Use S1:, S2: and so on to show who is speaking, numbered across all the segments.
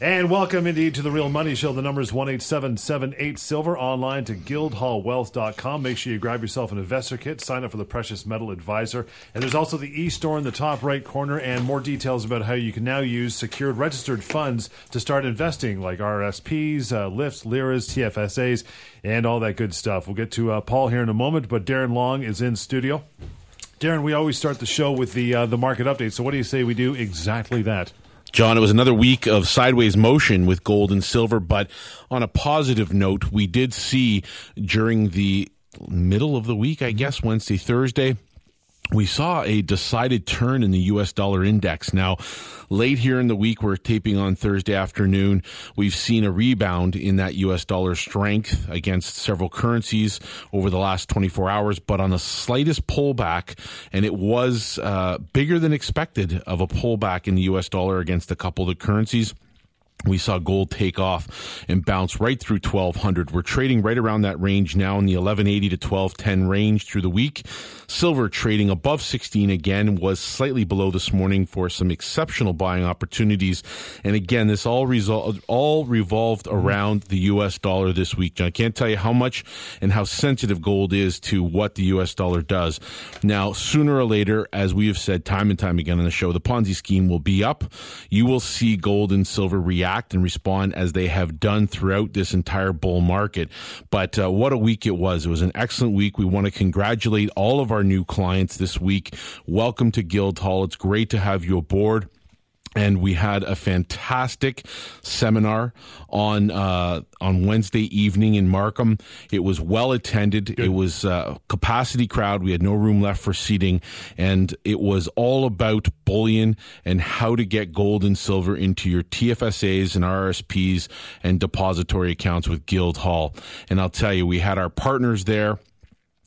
S1: And welcome indeed to the Real Money Show. The number is 18778 Silver online to guildhallwealth.com. Make sure you grab yourself an investor kit, sign up for the Precious Metal Advisor. And there's also the e store in the top right corner and more details about how you can now use secured registered funds to start investing like RSPs, uh, LIFs, LIRAs, TFSAs, and all that good stuff. We'll get to uh, Paul here in a moment, but Darren Long is in studio. Darren, we always start the show with the uh, the market update. So, what do you say we do exactly that?
S2: John, it was another week of sideways motion with gold and silver, but on a positive note, we did see during the middle of the week, I mm-hmm. guess, Wednesday, Thursday, we saw a decided turn in the US dollar index. Now, late here in the week, we're taping on Thursday afternoon. We've seen a rebound in that US dollar strength against several currencies over the last 24 hours, but on the slightest pullback, and it was uh, bigger than expected of a pullback in the US dollar against a couple of the currencies we saw gold take off and bounce right through 1200. We're trading right around that range now in the 1180 to 1210 range through the week. Silver trading above 16 again was slightly below this morning for some exceptional buying opportunities. And again, this all resol- all revolved around the US dollar this week. John, I can't tell you how much and how sensitive gold is to what the US dollar does. Now, sooner or later, as we have said time and time again on the show, the Ponzi scheme will be up. You will see gold and silver react react and respond as they have done throughout this entire bull market. But uh, what a week it was. It was an excellent week. We want to congratulate all of our new clients this week. Welcome to Guildhall. It's great to have you aboard and we had a fantastic seminar on uh, on Wednesday evening in Markham. It was well attended. Good. It was uh, capacity crowd. We had no room left for seating, and it was all about bullion and how to get gold and silver into your TFSAs and RSPs and depository accounts with Guildhall. And I'll tell you, we had our partners there.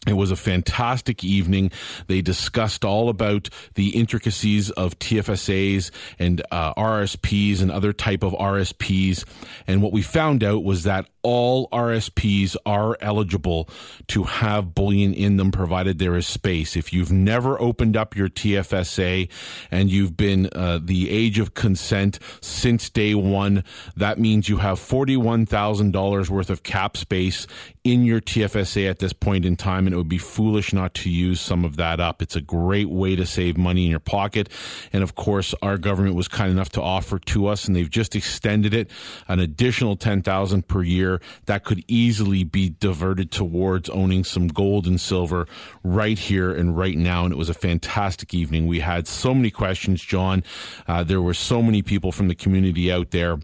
S2: It was a fantastic evening. They discussed all about the intricacies of TFSAs and uh, RSPs and other type of RSPs. And what we found out was that all RSPs are eligible to have bullion in them provided there is space. If you've never opened up your TFSA and you've been uh, the age of consent since day one, that means you have $41,000 worth of cap space in your TFSA at this point in time, and it would be foolish not to use some of that up. It's a great way to save money in your pocket. And of course, our government was kind enough to offer to us, and they've just extended it an additional 10000 per year that could easily be diverted towards owning some gold and silver right here and right now. And it was a fantastic evening. We had so many questions, John. Uh, there were so many people from the community out there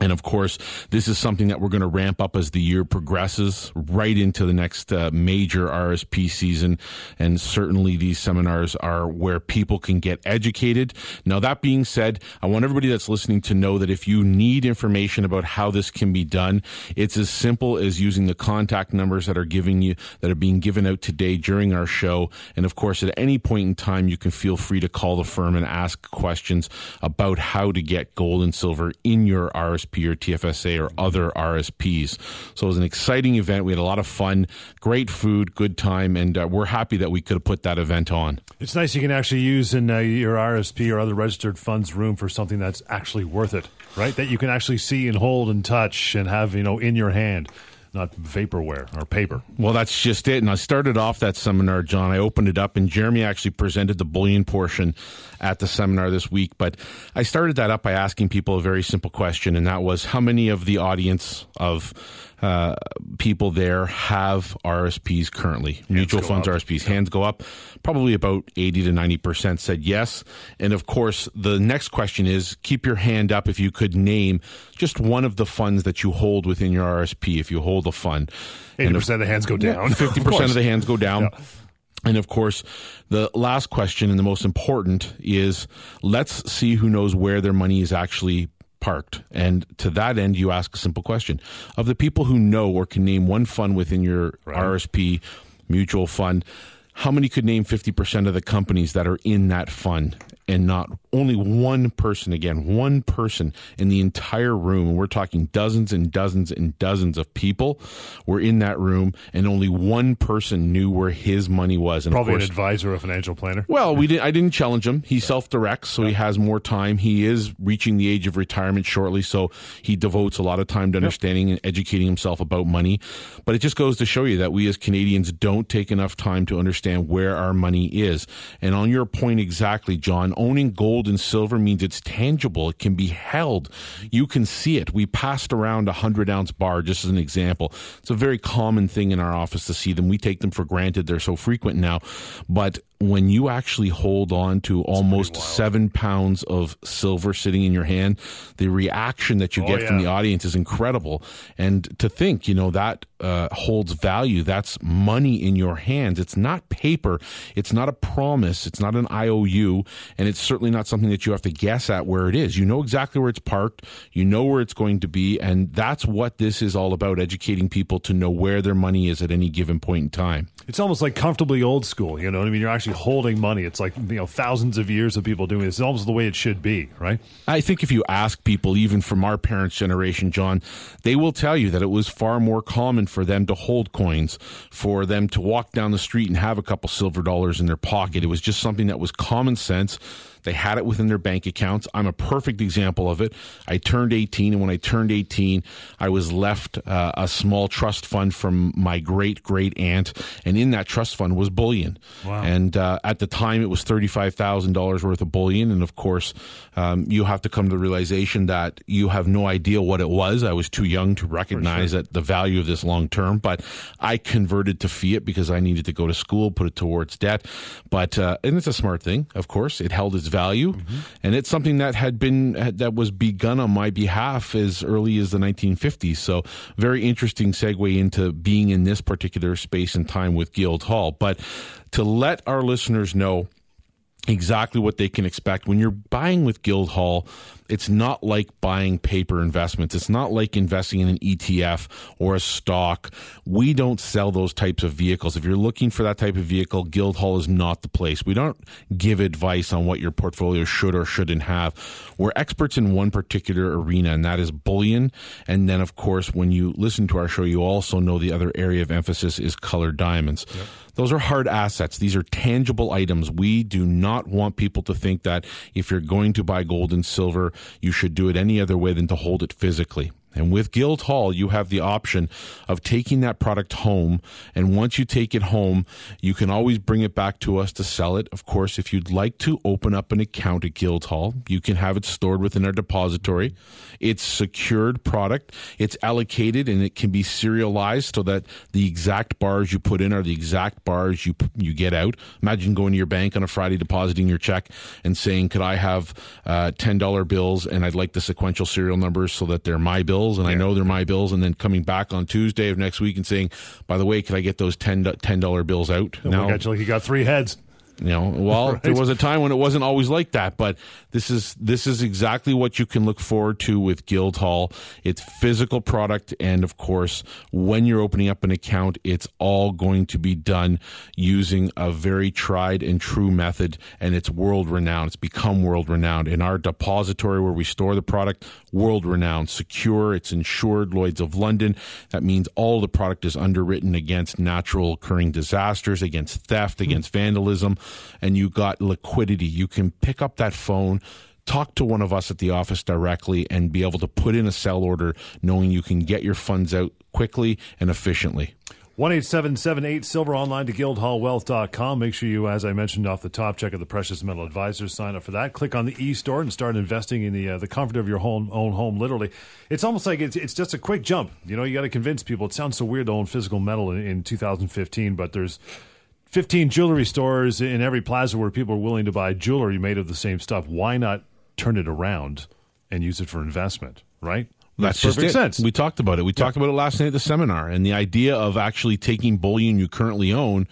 S2: and of course, this is something that we're going to ramp up as the year progresses right into the next uh, major RSP season. And certainly these seminars are where people can get educated. Now, that being said, I want everybody that's listening to know that if you need information about how this can be done, it's as simple as using the contact numbers that are giving you, that are being given out today during our show. And of course, at any point in time, you can feel free to call the firm and ask questions about how to get gold and silver in your RSP RSP or TFSA or other RSPs. So it was an exciting event. We had a lot of fun, great food, good time, and uh, we're happy that we could have put that event on.
S1: It's nice you can actually use in uh, your RSP or other registered funds room for something that's actually worth it, right? That you can actually see and hold and touch and have, you know, in your hand not vaporware or paper.
S2: Well, that's just it. And I started off that seminar, John. I opened it up, and Jeremy actually presented the bullion portion at the seminar this week. But I started that up by asking people a very simple question, and that was how many of the audience of uh, people there have RSPs currently, hands mutual funds, up. RSPs. Hands go up. Probably about 80 to 90% said yes. And of course, the next question is keep your hand up if you could name just one of the funds that you hold within your RSP, if you hold a fund.
S1: 80% of, of the hands go down.
S2: 50% of, of the hands go down. Yeah. And of course, the last question and the most important is let's see who knows where their money is actually parked. And to that end, you ask a simple question of the people who know or can name one fund within your right. RSP mutual fund, how many could name 50% of the companies that are in that fund? And not only one person again one person in the entire room and we're talking dozens and dozens and dozens of people were in that room and only one person knew where his money was and
S1: Probably
S2: of course,
S1: an advisor or a financial planner.
S2: well, we didn't. I didn't challenge him. He self-directs, so he has more time. He is reaching the age of retirement shortly, so he devotes a lot of time to understanding and educating himself about money. But it just goes to show you that we as Canadians don't take enough time to understand where our money is. And on your point exactly, John, owning gold and silver means it's tangible. It can be held. You can see it. We passed around a hundred ounce bar just as an example. It's a very common thing in our office to see them. We take them for granted. They're so frequent now, but when you actually hold on to almost seven pounds of silver sitting in your hand, the reaction that you
S1: Oh,
S2: get from the audience is incredible. And to think, you know, that uh, holds value. That's money in your hands. It's not paper. It's not a promise. It's not an IOU. And it's certainly not something that you have to guess at where it is. You know exactly where it's parked. You know where it's going to be. And that's what this is all about educating people to know where their money is at any given point in time.
S1: It's almost like comfortably old school. You know what I mean? You're actually holding money. It's like you know thousands of years of people doing this. It's almost the way it should be, right?
S2: I think if you ask people, even from our parents' generation, John, they will tell you that it was far more common for them to hold coins, for them to walk down the street and have a couple silver dollars in their pocket. It was just something that was common sense. They had it within their bank accounts. I'm a perfect example of it. I turned 18, and when I turned 18, I was left uh, a small trust fund from my great great aunt, and in that trust fund was bullion.
S1: Wow.
S2: And uh, at the time, it was thirty-five thousand dollars worth of bullion, and of course, um, you have to come to the realization that you have no idea what it was. I was too young to recognize that the value of this long term, but I converted to fiat because I needed to go to school, put it towards debt. But uh, and it's a smart thing, of course. It held its value, mm-hmm. and it's something that had been that was begun on my behalf as early as the 1950s. So very interesting segue into being in this particular space and time with Guildhall. But to let our listeners know exactly what they can expect when you're buying with Guildhall. It's not like buying paper investments. It's not like investing in an ETF or a stock. We don't sell those types of vehicles. If you're looking for that type of vehicle, Guildhall is not the place. We don't give advice on what your portfolio should or shouldn't have. We're experts in one particular arena, and that is bullion. And then, of course, when you listen to our show, you also know the other area of emphasis is colored diamonds. Those are hard assets. These are tangible items. We do not want people to think that if you're going to buy gold and silver, you should do it any other way than to hold it physically. And with Guildhall, you have the option of taking that product home. And once you take it home, you can always bring it back to us to sell it. Of course, if you'd like to open up an account at Guildhall, you can have it stored within our depository. It's secured product. It's allocated and it can be serialized so that the exact bars you put in are the exact bars you you get out. Imagine going to your bank on a Friday, depositing your check, and saying, "Could I have uh, ten dollar bills and I'd like the sequential serial numbers so that they're my bills and I know they're my bills." And then coming back on Tuesday of next week and saying, "By the way, could I get those 10 dollar bills out?"
S1: At you like you got three heads.
S2: You know, well,
S1: Right.
S2: there was a time when it wasn't always like that, but this is this is exactly what you can look forward to with Guildhall. It's physical product, and of course, when you're opening up an account, it's all going to be done using a very tried and true method, and it's world renowned. It's become world renowned. In our depository where we store the product, world renowned, secure. It's insured, Lloyd's of London. That means all the product is underwritten against natural occurring disasters, against theft, hmm. against vandalism, and you got liquidity. You can pick up that phone. Talk to one of us at the office directly and be able to put in a sell order knowing you can get your funds out quickly and efficiently.
S1: 1 877 Silver online to guildhallwealth.com. Make sure you, as I mentioned off the top, check out the Precious Metal Advisors. Sign up for that. Click on the e store and start investing in the uh, the comfort of your home, own home, literally. It's almost like it's, it's just a quick jump. You know, you got to convince people. It sounds so weird to own physical metal in, in 2015, but there's 15 jewelry stores in every plaza where people are willing to buy jewelry made of the same stuff. Why not turn it around and use it for investment, right?
S2: That's
S1: Makes
S2: just
S1: perfect sense.
S2: We talked about it. We talked about it last night at the seminar, and the idea of actually taking bullion you currently own,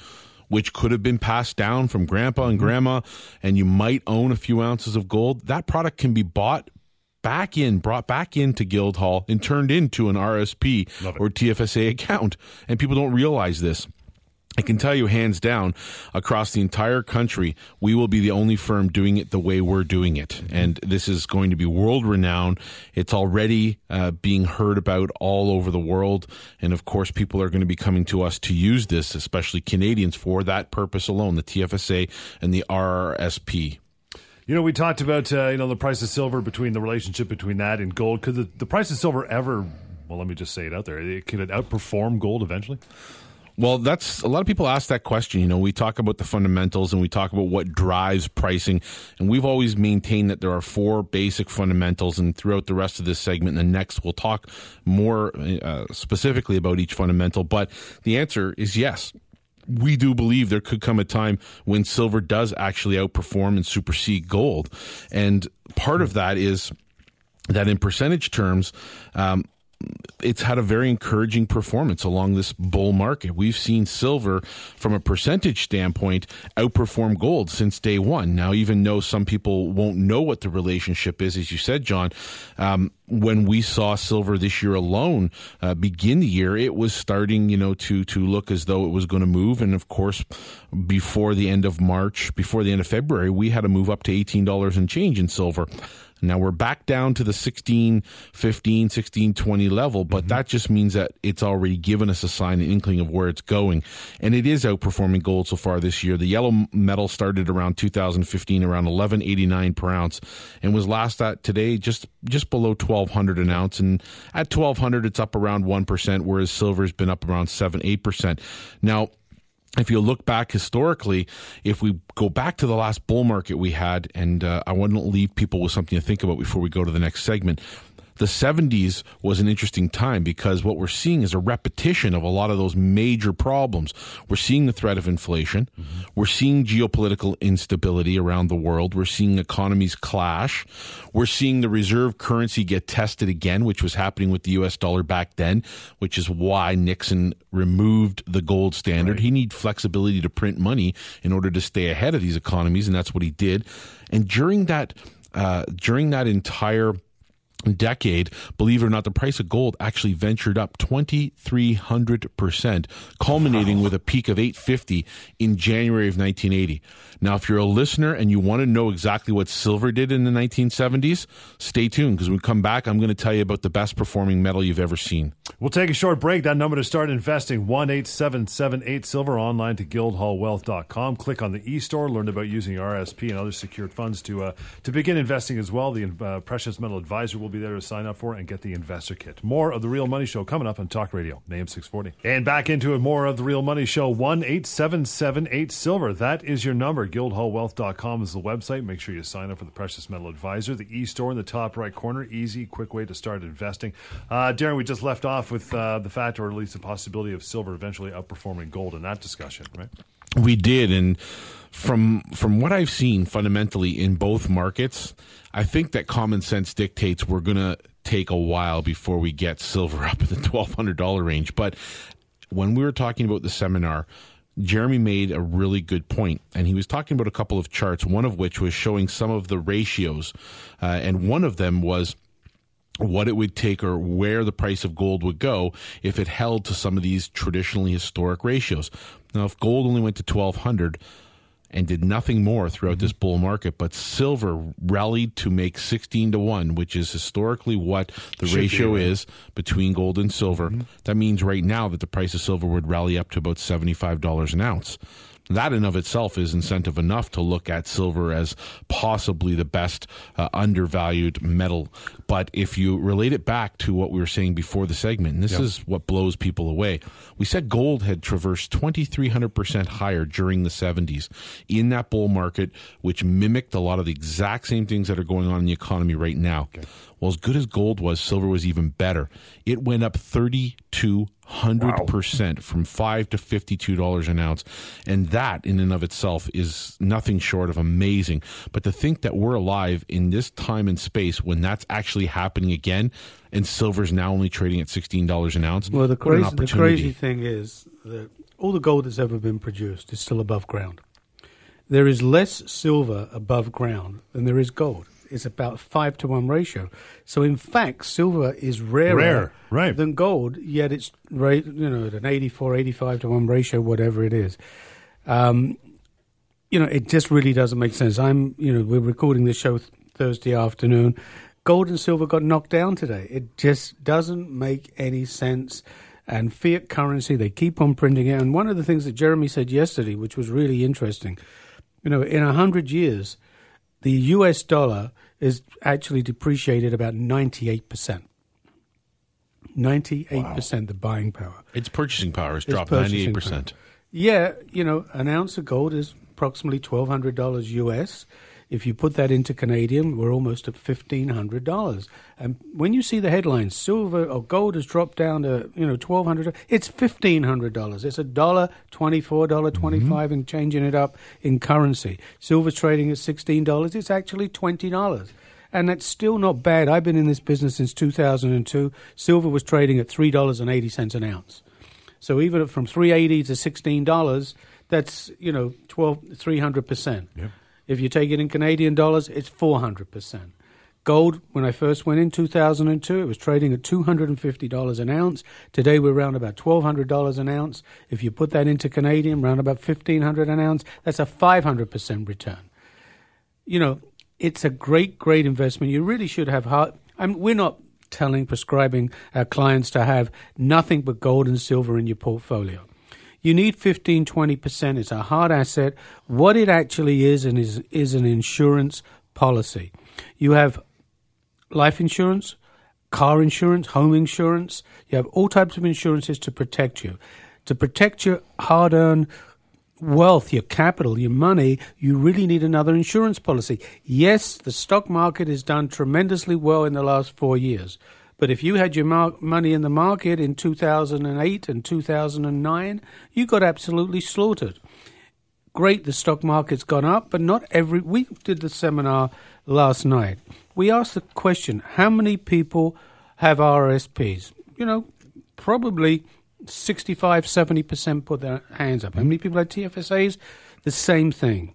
S2: which could have been passed down from grandpa
S1: Mm-hmm.
S2: and grandma, and you might own a few ounces of gold. That product can be bought back in, brought back into Guildhall, and turned into an RSP or TFSA account. And people don't realize this. I can tell you hands down across the entire country, we will be the only firm doing it the way we're doing it. And this is going to be world renowned. It's already uh, being heard about all over the world. And of course, people are going to be coming to us to use this, especially Canadians, for that purpose alone the TFSA and the RRSP.
S1: You know, we talked about uh, you know the price of silver between the relationship between that and gold. Could the, the price of silver ever? Well, let me just say it out there. It, Could it outperform gold eventually?
S2: Well, that's a lot of people ask that question. You know, we talk about the fundamentals and we talk about what drives pricing, and we've always maintained that there are four basic fundamentals. And throughout the rest of this segment and the next, we'll talk more uh, specifically about each fundamental. But the answer is yes. We do believe there could come a time when silver does actually outperform and supersede gold. And part of that is that in percentage terms, um, it's had a very encouraging performance along this bull market. We've seen silver, from a percentage standpoint, outperform gold since day one. Now, even though some people won't know what the relationship is, as you said, John, um, when we saw silver this year alone uh, begin the year, it was starting, you know, to to look as though it was going to move. And of course, before the end of March, before the end of February, we had a move up to eighteen dollars and change in silver. Now we're back down to the 16, 15, 16, 20 level, but mm-hmm. that just means that it's already given us a sign, an inkling of where it's going. And it is outperforming gold so far this year. The yellow metal started around 2015, around 1189 per ounce, and was last at today just, just below 1200 an ounce. And at 1200, it's up around 1%, whereas silver's been up around 7, 8%. Now, if you look back historically, if we go back to the last bull market we had, and uh, I want to leave people with something to think about before we go to the next segment the 70s was an interesting time because what we're seeing is a repetition of a lot of those major problems. We're seeing the threat of inflation. Mm-hmm. We're seeing geopolitical instability around the world. We're seeing economies clash. We're seeing the reserve currency get tested again, which was happening with the US dollar back then, which is why Nixon removed the gold standard. Right. He needed flexibility to print money in order to stay ahead of these economies, and that's what he did. And during that, uh, during that entire decade, believe it or not, the price of gold actually ventured up 2,300%, culminating wow. with a peak of 850 in January of 1980. Now, if you're a listener and you want to know exactly what silver did in the 1970s, stay tuned because when we come back, I'm going to tell you about the best performing metal you've ever seen.
S1: We'll take a short break. That number to start investing, 18778 Silver, online to guildhallwealth.com. Click on the e-store, learn about using RSP and other secured funds to, uh, to begin investing as well. The uh, Precious Metal Advisor will be there to sign up for and get the investor kit. More of The Real Money Show coming up on Talk Radio, AM 640. And back into it, more of The Real Money Show, 18778 Silver. That is your number. Guildhallwealth.com is the website. Make sure you sign up for the Precious Metal Advisor. The e-store in the top right corner. Easy, quick way to start investing. Uh, Darren, we just left off with uh, the fact, or at least the possibility of silver eventually outperforming gold in that discussion, right?
S2: We did, and from from what I've seen fundamentally in both markets, I think that common sense dictates we're going to take a while before we get silver up in the twelve hundred dollar range. But when we were talking about the seminar, Jeremy made a really good point, and he was talking about a couple of charts. One of which was showing some of the ratios, uh, and one of them was what it would take or where the price of gold would go if it held to some of these traditionally historic ratios. Now, if gold only went to 1200 and did nothing more throughout mm-hmm. this bull market, but silver rallied to make 16 to 1, which is historically what the Should ratio be, right? is between gold and silver. Mm-hmm. That means right now that the price of silver would rally up to about $75 an ounce that in of itself is incentive enough to look at silver as possibly the best uh, undervalued metal. But if you relate it back to what we were saying before the segment, and this yep. is what blows people away, we said gold had traversed 2,300% higher during the 70s in that bull market, which mimicked a lot of the exact same things that are going on in the economy right now. Okay. Well, as good as gold was, silver was even better. It went up 3,200% wow. from 5 to $52 an ounce. And that, in and of itself, is nothing short of amazing. But to think that we're alive in this time and space when that's actually happening again, and silver's now only trading at $16 an ounce.
S3: Well, the crazy, the crazy thing is that all the gold that's ever been produced is still above ground. There is less silver above ground than there is gold It's about five to one ratio. So in fact, silver is rarer
S1: Rare, right.
S3: than gold, yet it's ra- you know at an 84, 85 to one ratio, whatever it is. Um, you know, it just really doesn't make sense. I'm, you know, we're recording this show th- Thursday afternoon. Gold and silver got knocked down today. It just doesn't make any sense. And fiat currency, they keep on printing it. And one of the things that Jeremy said yesterday, which was really interesting, you know, in a hundred years, the U.S. dollar is actually depreciated about ninety-eight percent. Ninety-eight percent the buying power.
S2: Its purchasing power has dropped 98%.
S3: Yeah, you know, an ounce of gold is approximately twelve hundred dollars US. If you put that into Canadian, we're almost at fifteen hundred dollars. And when you see the headlines, silver or gold has dropped down to you know twelve hundred, it's fifteen hundred dollars. It's a dollar twenty four, dollar twenty five, and changing it up in currency. Silver's trading at sixteen dollars. It's actually twenty dollars. And that's still not bad. I've been in this business since 2002. Silver was trading at $3.80 an ounce. So even from 380 to $16, that's, you know, 12 300%.
S1: Yep.
S3: If you take it in Canadian dollars, it's 400%. Gold, when I first went in 2002, it was trading at $250 an ounce. Today we're around about $1,200 an ounce. If you put that into Canadian, around about $1,500 an ounce, that's a 500% return you know, it's a great, great investment. You really should have hard. I mean, we're not telling, prescribing our clients to have nothing but gold and silver in your portfolio. You need 15, 20%. It's a hard asset. What it actually is and is, is an insurance policy. You have life insurance, car insurance, home insurance. You have all types of insurances to protect you. To protect your hard earned wealth, your capital, your money, you really need another insurance policy. Yes, the stock market has done tremendously well in the last four years. But if you had your mar- money in the market in 2008 and 2009, you got absolutely slaughtered. Great, the stock market's gone up, but not every. We did the seminar last night. We asked the question how many people have RSPs? You know, probably 65, 70% put their hands up. How many people had TFSAs? The same thing.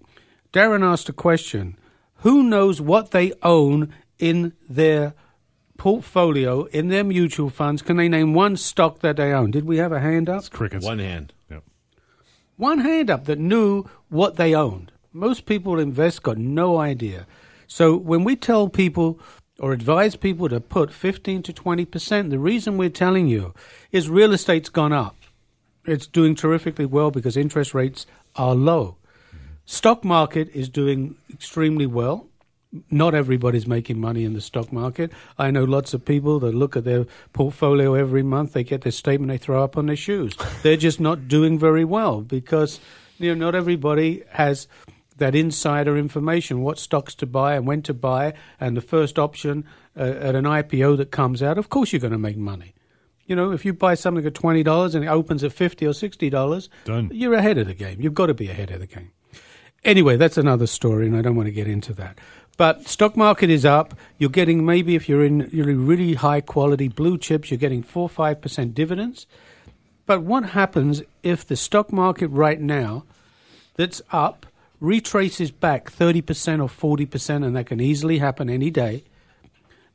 S3: Darren asked a question Who knows what they own in their portfolio, in their mutual funds? Can they name one stock that they own? Did we have a hand up?
S1: Crickets.
S2: One hand.
S1: Yep.
S3: One hand up that knew what they owned. Most people invest got no idea. So when we tell people or advise people to put 15 to 20%, the reason we're telling you is real estate's gone up. It's doing terrifically well because interest rates are low. Stock market is doing extremely well. Not everybody's making money in the stock market. I know lots of people that look at their portfolio every month, they get their statement, they throw up on their shoes. They're just not doing very well because you know not everybody has that insider information, what stocks to buy and when to buy, and the first option uh, at an IPO that comes out. Of course, you're going to make money. You know, if you buy something at twenty dollars and it opens at fifty or sixty dollars,
S1: Done.
S3: you're ahead of the game. You've got to be ahead of the game. Anyway, that's another story, and I don't want to get into that. But stock market is up. You're getting maybe if you're in you're really high quality blue chips, you're getting four five percent dividends. But what happens if the stock market right now, that's up, retraces back thirty percent or forty percent, and that can easily happen any day?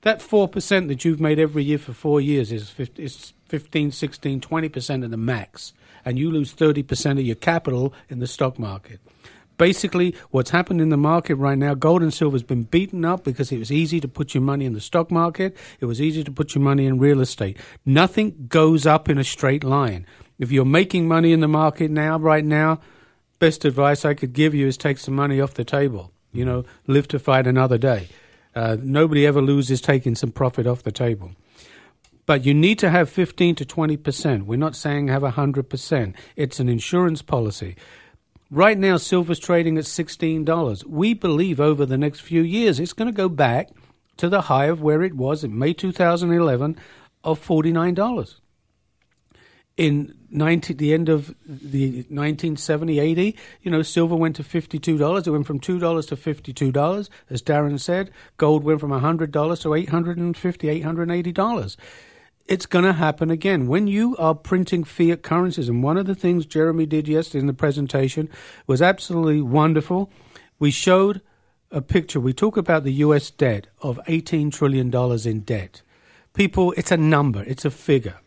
S3: That 4% that you've made every year for four years is 15, is 15 16, 20% of the max. And you lose 30% of your capital in the stock market. Basically, what's happened in the market right now, gold and silver has been beaten up because it was easy to put your money in the stock market. It was easy to put your money in real estate. Nothing goes up in a straight line. If you're making money in the market now, right now, best advice I could give you is take some money off the table. You know, live to fight another day. Uh, nobody ever loses taking some profit off the table. But you need to have 15 to 20%. We're not saying have 100%. It's an insurance policy. Right now, silver's trading at $16. We believe over the next few years it's going to go back to the high of where it was in May 2011 of $49 in 90, the end of the 1970, 80, you know, silver went to $52. It went from $2 to $52. As Darren said, gold went from $100 to $850, $880. It's going to happen again. When you are printing fiat currencies, and one of the things Jeremy did yesterday in the presentation was absolutely wonderful. We showed a picture. We talk about the U.S. debt of $18 trillion in debt. People, it's a number, it's a figure.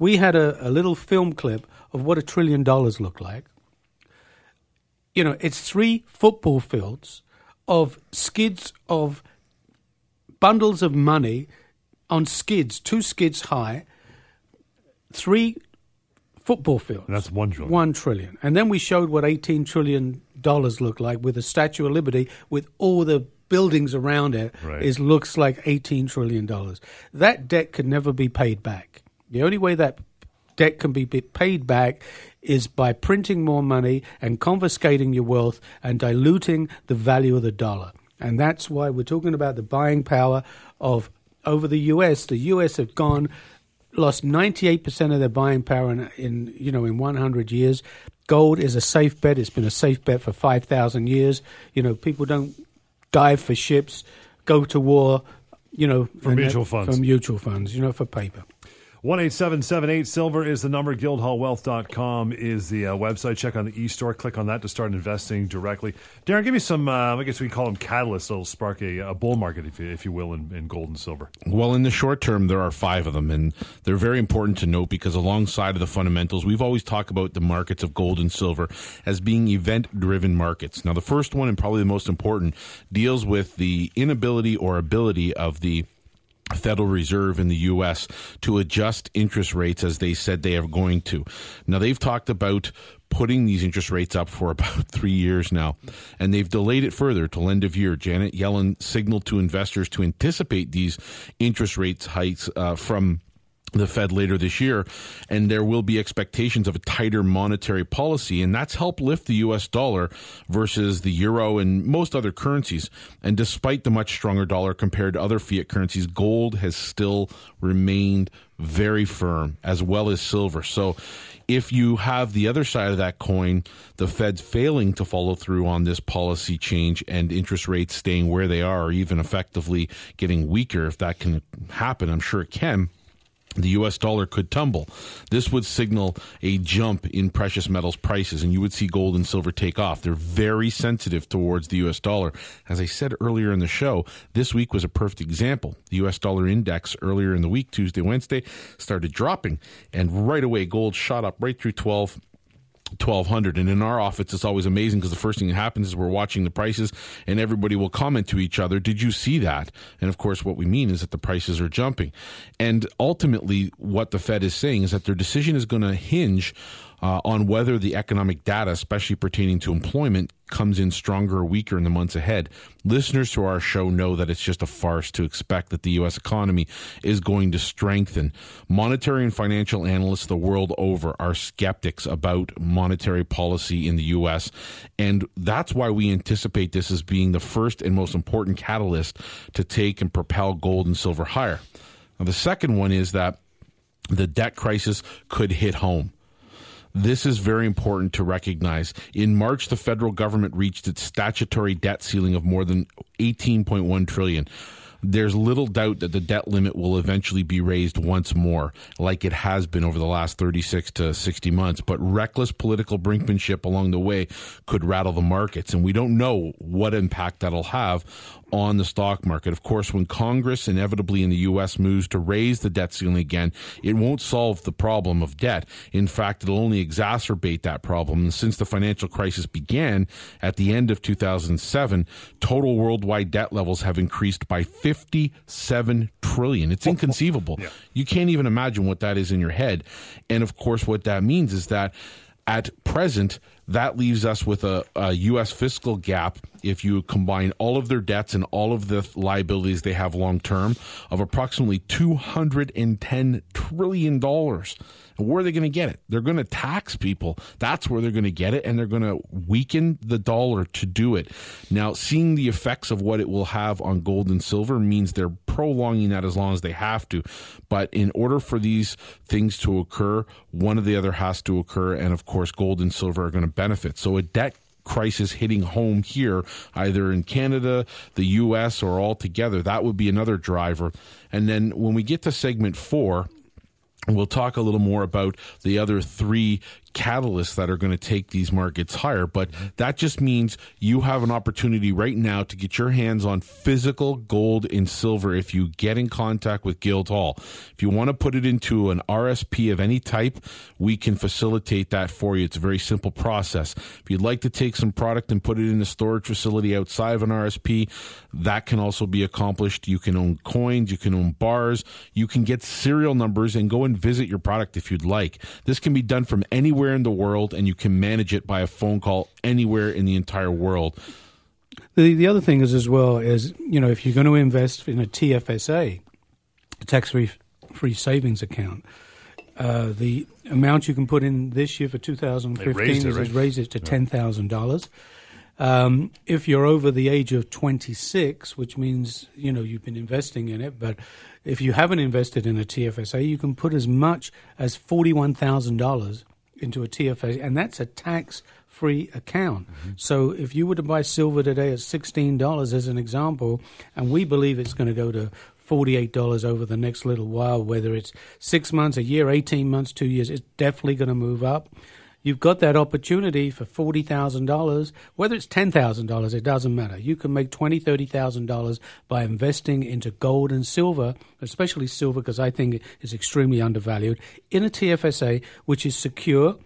S3: We had a, a little film clip of what a trillion dollars looked like. You know, it's three football fields of skids of bundles of money on skids, two skids high, three football fields.
S1: And that's one trillion.
S3: One trillion. And then we showed what $18 trillion looked like with the Statue of Liberty with all the buildings around it.
S1: Right.
S3: It looks like $18 trillion. That debt could never be paid back. The only way that debt can be paid back is by printing more money and confiscating your wealth and diluting the value of the dollar. And that's why we're talking about the buying power of over the US. The US have gone lost 98% of their buying power in, in you know in 100 years. Gold is a safe bet. It's been a safe bet for 5,000 years. You know, people don't dive for ships, go to war, you know,
S1: For mutual funds.
S3: For mutual funds, you know, for paper.
S1: One eight seven seven eight silver is the number. Guildhallwealth.com is the uh, website. Check on the e-store. Click on that to start investing directly. Darren, give me some. Uh, I guess we call them catalysts that'll spark a, a bull market, if you, if you will, in, in gold and silver.
S2: Well, in the short term, there are five of them, and they're very important to note because alongside of the fundamentals, we've always talked about the markets of gold and silver as being event driven markets. Now, the first one, and probably the most important, deals with the inability or ability of the Federal Reserve in the U.S. to adjust interest rates as they said they are going to. Now, they've talked about putting these interest rates up for about three years now, and they've delayed it further till end of year. Janet Yellen signaled to investors to anticipate these interest rates hikes uh, from the Fed later this year, and there will be expectations of a tighter monetary policy, and that's helped lift the U.S. dollar versus the euro and most other currencies. And despite the much stronger dollar compared to other fiat currencies, gold has still remained very firm, as well as silver. So, if you have the other side of that coin, the Fed's failing to follow through on this policy change and interest rates staying where they are, or even effectively getting weaker, if that can happen, I'm sure it can the US dollar could tumble. This would signal a jump in precious metals prices, and you would see gold and silver take off. They're very sensitive towards the US dollar. As I said earlier in the show, this week was a perfect example. The US dollar index earlier in the week, Tuesday, Wednesday, started dropping, and right away gold shot up right through 12 1200 and in our office it's always amazing because the first thing that happens is we're watching the prices and everybody will comment to each other did you see that? And of course what we mean is that the prices are jumping. And ultimately what the fed is saying is that their decision is going to hinge uh, on whether the economic data, especially pertaining to employment, comes in stronger or weaker in the months ahead. Listeners to our show know that it's just a farce to expect that the U.S. economy is going to strengthen. Monetary and financial analysts the world over are skeptics about monetary policy in the U.S., and that's why we anticipate this as being the first and most important catalyst to take and propel gold and silver higher. Now, the second one is that the debt crisis could hit home. This is very important to recognize. In March, the federal government reached its statutory debt ceiling of more than 18.1 trillion there's little doubt that the debt limit will eventually be raised once more, like it has been over the last 36 to 60 months. But reckless political brinkmanship along the way could rattle the markets, and we don't know what impact that'll have on the stock market. Of course, when Congress inevitably in the U.S. moves to raise the debt ceiling again, it won't solve the problem of debt. In fact, it'll only exacerbate that problem. And since the financial crisis began at the end of 2007, total worldwide debt levels have increased by 57 trillion. It's inconceivable.
S1: Yeah.
S2: You can't even imagine what that is in your head. And of course, what that means is that at present, that leaves us with a, a, U.S. fiscal gap, if you combine all of their debts and all of the liabilities they have long term, of approximately $210 trillion. Where are they going to get it? They're going to tax people. That's where they're going to get it, and they're going to weaken the dollar to do it. Now, seeing the effects of what it will have on gold and silver means they're prolonging that as long as they have to. But in order for these things to occur, one or the other has to occur, and of course, gold and silver are going to benefit. So a debt crisis hitting home here, either in Canada, the U.S., or all together, that would be another driver. And then when we get to segment four, We'll talk a little more about the other three catalysts that are going to take these markets higher. But mm-hmm. that just means you have an opportunity right now to get your hands on physical gold and silver if you get in contact with Guildhall. If you want to put it into an RSP of any type, we can facilitate that for you. It's a very simple process. If you'd like to take some product and put it in a storage facility outside of an RSP, that can also be accomplished. You can own coins, you can own bars, you can get serial numbers and go and visit your product if you'd like. This can be done from anywhere in the world and you can manage it by a phone call anywhere in the entire world.
S3: The the other thing is as well is you know if you're going to invest in a TFSA, tax free free savings account, uh, the amount you can put in this year for 2015
S1: raised it,
S3: is,
S1: right?
S3: is raised it to ten thousand dollars. Um, if you're over the age of 26, which means you know you've been investing in it, but if you haven't invested in a TFSA, you can put as much as forty-one thousand dollars into a TFSA, and that's a tax-free account. Mm-hmm. So if you were to buy silver today at sixteen dollars, as an example, and we believe it's going to go to forty-eight dollars over the next little while, whether it's six months, a year, eighteen months, two years, it's definitely going to move up. You've got that opportunity for forty thousand dollars, whether it's ten thousand dollars, it doesn't matter. You can make twenty, thirty thousand dollars by investing into gold and silver, especially silver, because I think it is extremely undervalued in a TFSA, which is secure.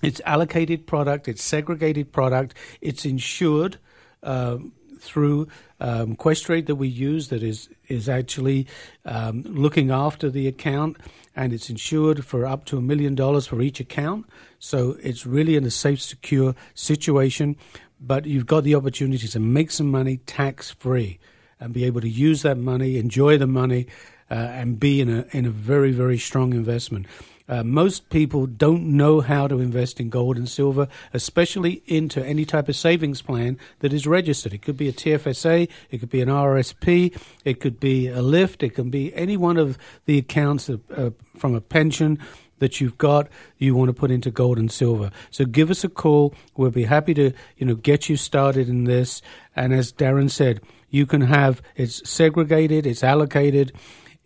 S3: It's allocated product, it's segregated product, it's insured um, through um, Questrade that we use that is is actually um, looking after the account, and it's insured for up to a million dollars for each account. So it's really in a safe, secure situation. But you've got the opportunity to make some money tax free and be able to use that money, enjoy the money, uh, and be in a in a very very strong investment. Uh, most people don't know how to invest in gold and silver, especially into any type of savings plan that is registered. It could be a TFSA, it could be an RSP, it could be a LIF, it can be any one of the accounts of, uh, from a pension that you've got you want to put into gold and silver. So give us a call. We'll be happy to you know get you started in this. And as Darren said, you can have it's segregated, it's allocated.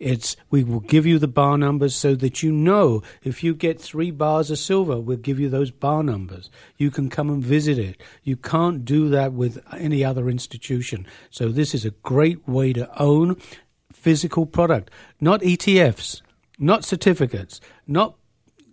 S3: It's we will give you the bar numbers so that you know if you get three bars of silver, we'll give you those bar numbers. You can come and visit it. You can't do that with any other institution. So this is a great way to own physical product, not ETFs, not certificates, not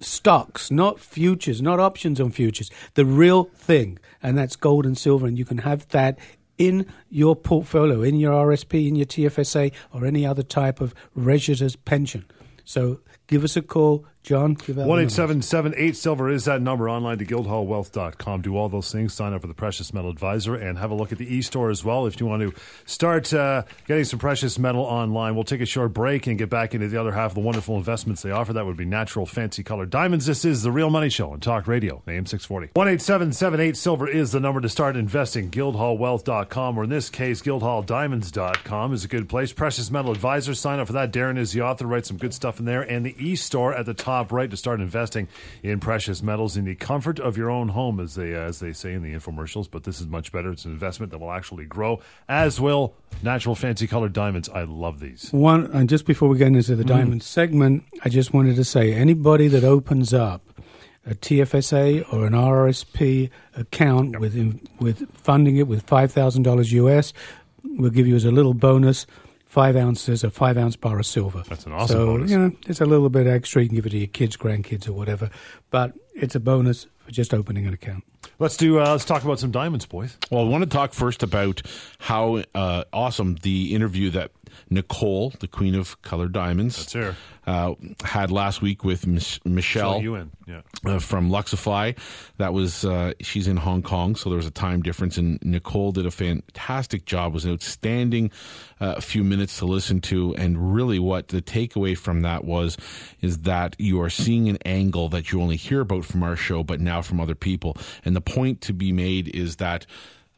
S3: stocks, not futures, not options on futures. The real thing, and that's gold and silver, and you can have that in your portfolio, in your RSP, in your TFSA, or any other type of registered pension. So give us a call, John. Give out
S1: One eight seven seven eight silver is that number online to guildhallwealth.com. Do all those things. Sign up for the Precious Metal Advisor and have a look at the e-store as well if you want to start uh, getting some precious metal online. We'll take a short break and get back into the other half of the wonderful investments they offer. That would be natural, fancy color diamonds. This is the Real Money Show on Talk Radio, AM six forty. One eight seven seven eight silver is the number to start investing. Guildhallwealth.com or in this case, guildhalldiamonds.com is a good place. Precious Metal Advisor. Sign up for that. Darren is the author. Write some good stuff in there. And the e-store at the top right to start investing in precious metals in the comfort of your own home, as they as they say in the infomercials. But this is much better. It's an investment that will actually grow, as will natural fancy colored diamonds. I love these.
S3: One, and just before we get into the mm-hmm. diamond segment, I just wanted to say anybody that opens up a TFSA or an RSP account with with funding it with five thousand dollars US, we'll give you as a little bonus five ounces, a five ounce bar of silver.
S1: That's an awesome
S3: so,
S1: bonus.
S3: You know, it's a little bit extra. You can give it to your kids, grandkids, or whatever, but it's a bonus for just opening an account.
S1: Let's do. Uh, let's talk about some diamonds, boys.
S2: Well, I want to talk first about how uh, awesome the interview that Nicole, the Queen of Color Diamonds,
S1: That's her.
S2: Uh, had last week with Mich- Michelle.
S1: You in. Yeah.
S2: uh, from Luxify. That was uh, she's in Hong Kong, so there was a time difference. And Nicole did a fantastic job. It was an outstanding uh, few minutes to listen to. And really, what the takeaway from that was is that you are seeing an angle that you only hear about from our show, but now from other people. And the point to be made is that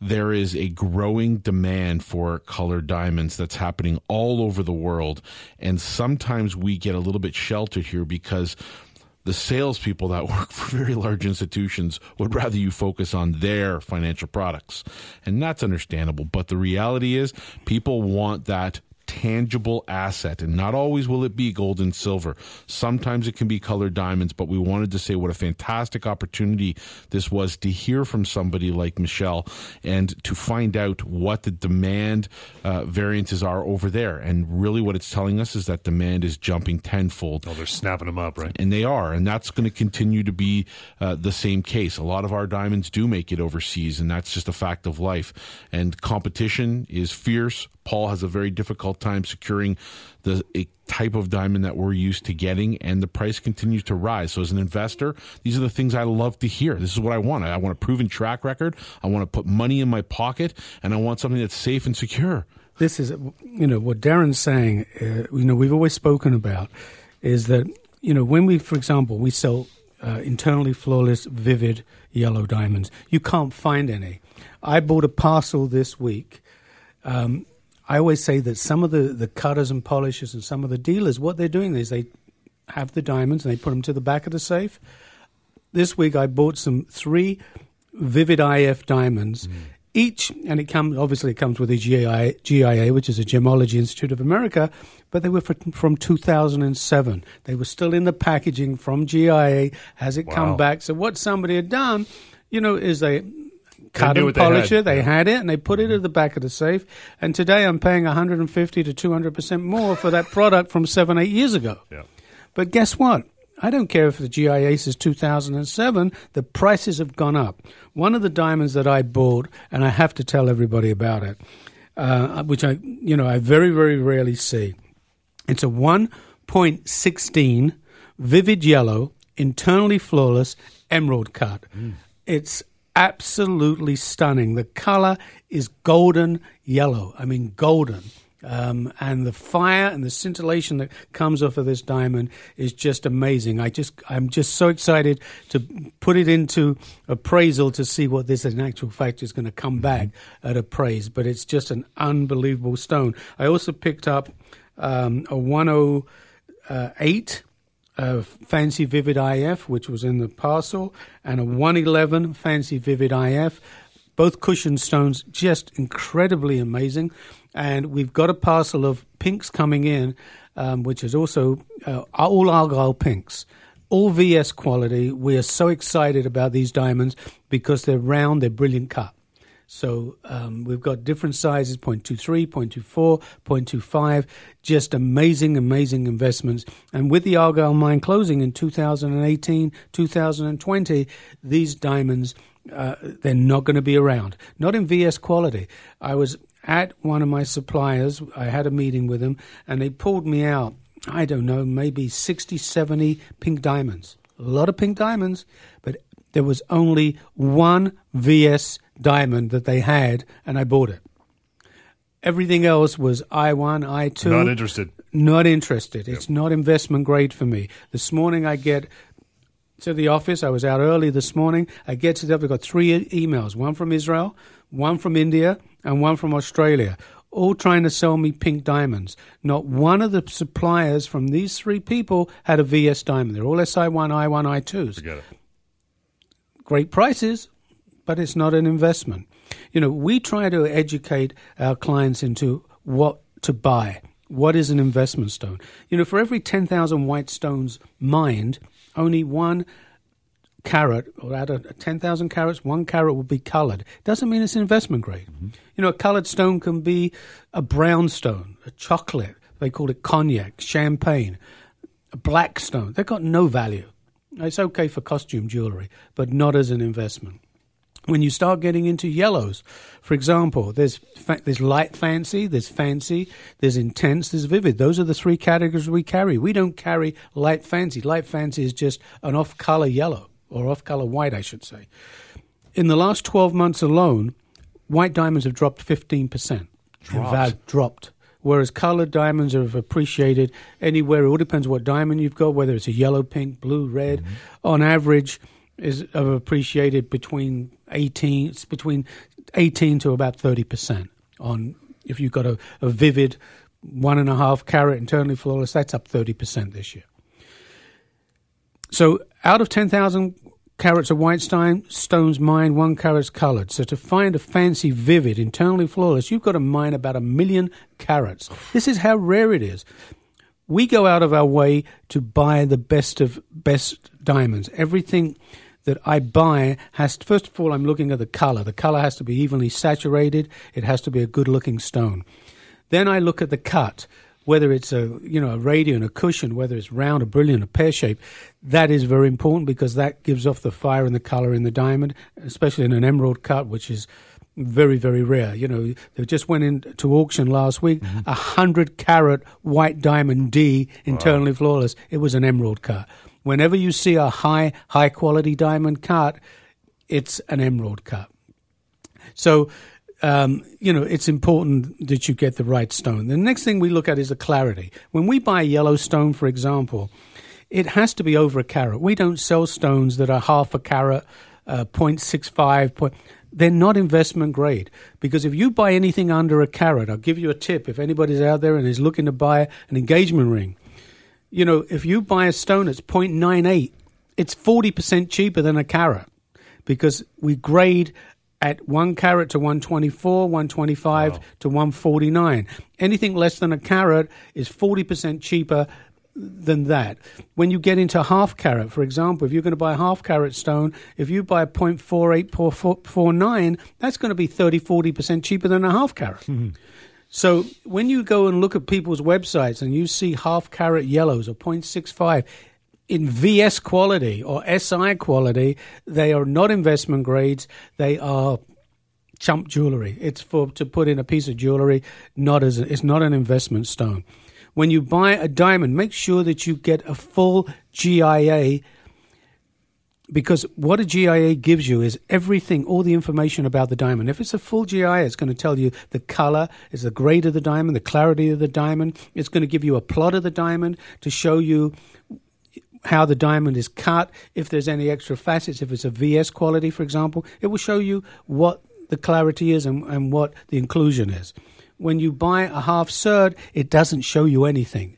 S2: there is a growing demand for colored diamonds that's happening all over the world. And sometimes we get a little bit sheltered here because the salespeople that work for very large institutions would rather you focus on their financial products. And that's understandable. But the reality is, people want that tangible asset. And not always will it be gold and silver. Sometimes it can be colored diamonds, but we wanted to say what a fantastic opportunity this was to hear from somebody like Michelle and to find out what the demand uh, variances are over there. And really, what it's telling us is that demand is jumping tenfold.
S1: Oh, they're snapping them up, right?
S2: And they are. And that's going to continue to be uh, the same case. A lot of our diamonds do make it overseas, and that's just a fact of life. And competition is fierce. Paul has a very difficult time securing the type of diamond that we're used to getting, and the price continues to rise. So, as an investor, these are the things I love to hear. This is what I want. I want a proven track record. I want to put money in my pocket, and I want something that's safe and secure.
S3: This is, you know, what Darren's saying. Uh, you know, we've always spoken about is that you know when we, for example, we sell uh, internally flawless, vivid yellow diamonds. You can't find any. I bought a parcel this week. Um, I always say that some of the, the cutters and polishers and some of the dealers, what they're doing is they have the diamonds and they put them to the back of the safe. This week I bought some three Vivid IF diamonds. Mm. Each, and it comes obviously it comes with a GIA, GIA, which is a Gemology Institute of America, but they were from, from 2007. They were still in the packaging from GIA. Has it wow. come back? So what somebody had done, you know, is they cut and polish it. They yeah. had it and they put it at the back of the safe. And today I'm paying 150 to 200 percent more for that product from seven, eight years ago.
S1: Yeah.
S3: But guess what? I don't care if the GIA is 2007. The prices have gone up. One of the diamonds that I bought, and I have to tell everybody about it, uh, which I, you know, I very, very rarely see. It's a 1.16 vivid yellow, internally flawless emerald cut. Mm. It's absolutely stunning. The color is golden yellow. I mean, golden. Um, and the fire and the scintillation that comes off of this diamond is just amazing. I just, I'm just so excited to put it into appraisal to see what this, in actual fact, is going to come back at appraise. But it's just an unbelievable stone. I also picked up um, a 108 a Fancy Vivid IF, which was in the parcel, and a 111 Fancy Vivid IF. Both cushion stones, just incredibly amazing. And we've got a parcel of pinks coming in, um, which is also uh, all Argyle pinks all VS quality. We are so excited about these diamonds because they're round, they're brilliant cut. So um, we've got different sizes 0.23, 0.24, 0.25, just amazing, amazing investments. And with the Argyle mine closing in 2018, 2020, these diamonds, uh, they're not going to be around. Not in VS quality. I was at one of my suppliers, I had a meeting with them, and they pulled me out, I don't know, maybe 60, 70 pink diamonds. A lot of pink diamonds, but there was only one VS diamond that they had, and I bought it. Everything else was I1, I2.
S1: Not interested.
S3: Not interested. Yep. It's not investment grade for me. This morning I get to the office. I was out early this morning. I get to the office. I've got three emails one from Israel, one from India, and one from Australia, all trying to sell me pink diamonds. Not one of the suppliers from these three people had a VS diamond. They're all SI1, I1, I2s.
S1: Forget it.
S3: Great prices, but it's not an investment. You know, we try to educate our clients into what to buy. What is an investment stone? You know, for every 10,000 white stones mined, only one carat, or out of 10,000 carats, one carat will be colored. Doesn't mean it's investment grade. Mm-hmm. You know, a colored stone can be a brown stone, a chocolate, they call it cognac, champagne, a black stone. They've got no value. It's okay for costume jewelry, but not as an investment when you start getting into yellows, for example, there's fa- there's light fancy, there's fancy, there's intense, there's vivid. Those are the three categories we carry. We don't carry light fancy. Light fancy is just an off color yellow or off color white, I should say. In the last 12 months alone, white diamonds have dropped 15%.
S1: Dropped.
S3: dropped. Whereas colored diamonds have appreciated anywhere. It all depends what diamond you've got, whether it's a yellow, pink, blue, red. Mm-hmm. On average, is have appreciated between 18 it's between 18 to about 30 percent on if you've got a, a vivid one and a half carat internally flawless that's up 30 percent this year so out of 10,000 carats of white stone, stones mined, one carat's coloured. So to find a fancy, vivid, internally flawless, you've got to mine about a million carats. This is how rare it is. We go out of our way to buy the best of best diamonds. Everything that I buy has to, first of all, I'm looking at the color. The color has to be evenly saturated. It has to be a good looking stone. Then I look at the cut, whether it's a you know a radiant, a cushion, whether it's round, a brilliant, a pear shape. That is very important because that gives off the fire and the color in the diamond, especially in an emerald cut, which is very very rare. You know, they just went into auction last week. Mm-hmm. A hundred carat white diamond D, internally flawless. It was an emerald cut. Whenever you see a high high quality diamond cut, it's an emerald cut. So, um, you know, it's important that you get the right stone. The next thing we look at is the clarity. When we buy a yellow stone, for example, it has to be over a carat. We don't sell stones that are half a carat, uh, 0.65. Point, they're not investment grade because if you buy anything under a carat, I'll give you a tip. If anybody's out there and is looking to buy an engagement ring, you know, if you buy a stone that's 0.98, it's 40% cheaper than a carat because we grade at 1 carat to 124, 125 to 149. Anything less than a carat is 40% cheaper than that. When you get into half carat, for example, if you're going to buy a half carat stone, if you buy a 0.4849, that's going to be 30, 40% cheaper than a half carat. Mm-hmm. So when you go and look at people's websites and you see half carat yellows or 0.65 in VS quality or SI quality, they are not investment grades. They are chump jewelry. It's for to put in a piece of jewelry, not as a, it's not an investment stone. When you buy a diamond, make sure that you get a full GIA because what a GIA gives you is everything, all the information about the diamond. If it's a full GIA, it's going to tell you the color, is the grade of the diamond, the clarity of the diamond. It's going to give you a plot of the diamond to show you how the diamond is cut, if there's any extra facets, if it's a VS quality, for example, it will show you what the clarity is and, and what the inclusion is. When you buy a half cert, it doesn't show you anything.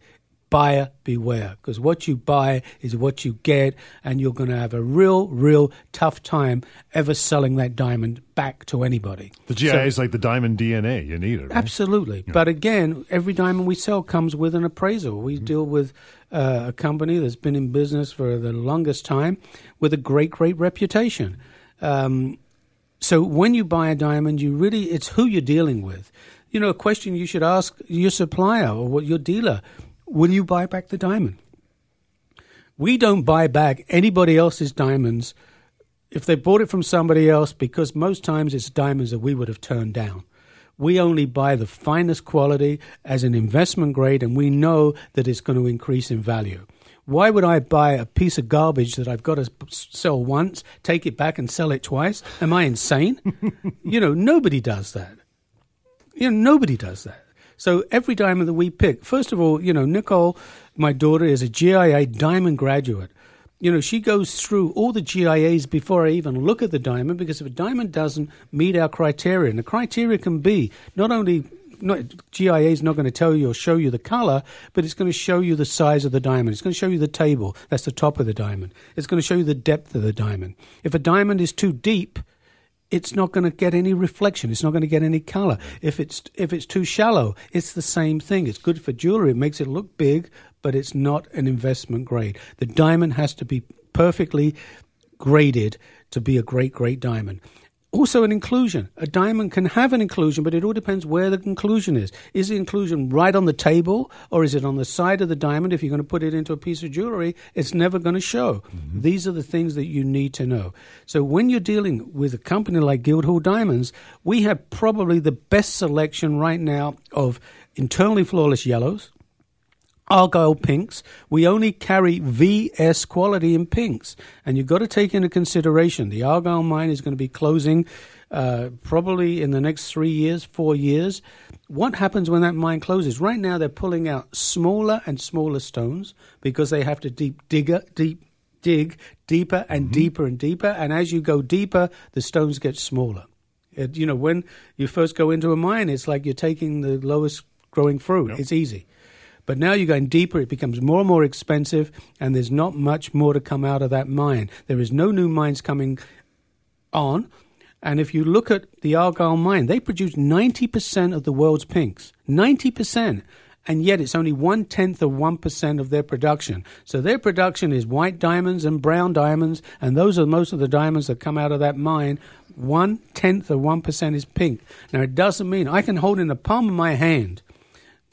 S3: Buyer beware, because what you buy is what you get, and you're going to have a real, real tough time ever selling that diamond back to anybody.
S1: The GIA is like the diamond DNA. You need it. Right?
S3: Absolutely. But again, every diamond we sell comes with an appraisal. We
S1: Mm-hmm.
S3: deal with uh, a company that's been in business for the longest time with a great, great reputation. Um, so when you buy a diamond, you really, it's who you're dealing with. You know, a question you should ask your supplier or what your dealer will you buy back the diamond? We don't buy back anybody else's diamonds if they bought it from somebody else because most times it's diamonds that we would have turned down. We only buy the finest quality as an investment grade, and we know that it's going to increase in value. Why would I buy a piece of garbage that I've got to sell once, take it back, and sell it twice? Am I insane? you know, nobody does that. You know, nobody does that. So every diamond that we pick, first of all, you know, Nicole, my daughter, is a GIA diamond graduate. You know, she goes through all the GIAs before I even look at the diamond because if a diamond doesn't meet our criteria, and the criteria can be not only not, GIA is not going to tell you or show you the color, but it's going to show you the size of the diamond. It's going to show you the table. That's the top of the diamond. It's going to show you the depth of the diamond. If a diamond is too deep, it's not going to get any reflection. It's not going to get any color. If it's if it's too shallow, it's the same thing. It's good for jewelry. It makes it look big, but it's not an investment grade. The diamond has to be perfectly graded to be a great great diamond. Also, an inclusion. A diamond can have an inclusion, but it all depends where the inclusion is. Is the inclusion right on the table, or is it on the side of the diamond? If you're going to put it into a piece of jewelry, it's never going to show. Mm-hmm. These are the things that you need to know. So, when you're dealing with a company like Guildhall Diamonds, we have probably the best selection right now of internally flawless yellows, Argyle pinks. We only carry VS quality in pinks. And you've got to take into consideration the Argyle mine is going to be closing uh, probably in the next three years, four years. What happens when that mine closes? Right now, they're pulling out smaller and smaller stones because they have to deep digger, deep dig deeper and deeper and deeper. And as you go deeper, the stones get smaller. It, you know, when you first go into a mine, it's like you're taking the lowest growing fruit. It's easy. But now you're going deeper, it becomes more and more expensive, and there's not much more to come out of that mine. There is no new mines coming on. And if you look at the Argyle mine, they produce 90% of the world's pinks. 90% and yet it's only one tenth of one percent of their production. So their production is white diamonds and brown diamonds, and those are most of the diamonds that come out of that mine. One tenth of one percent is pink. Now it doesn't mean I can hold in the palm of my hand.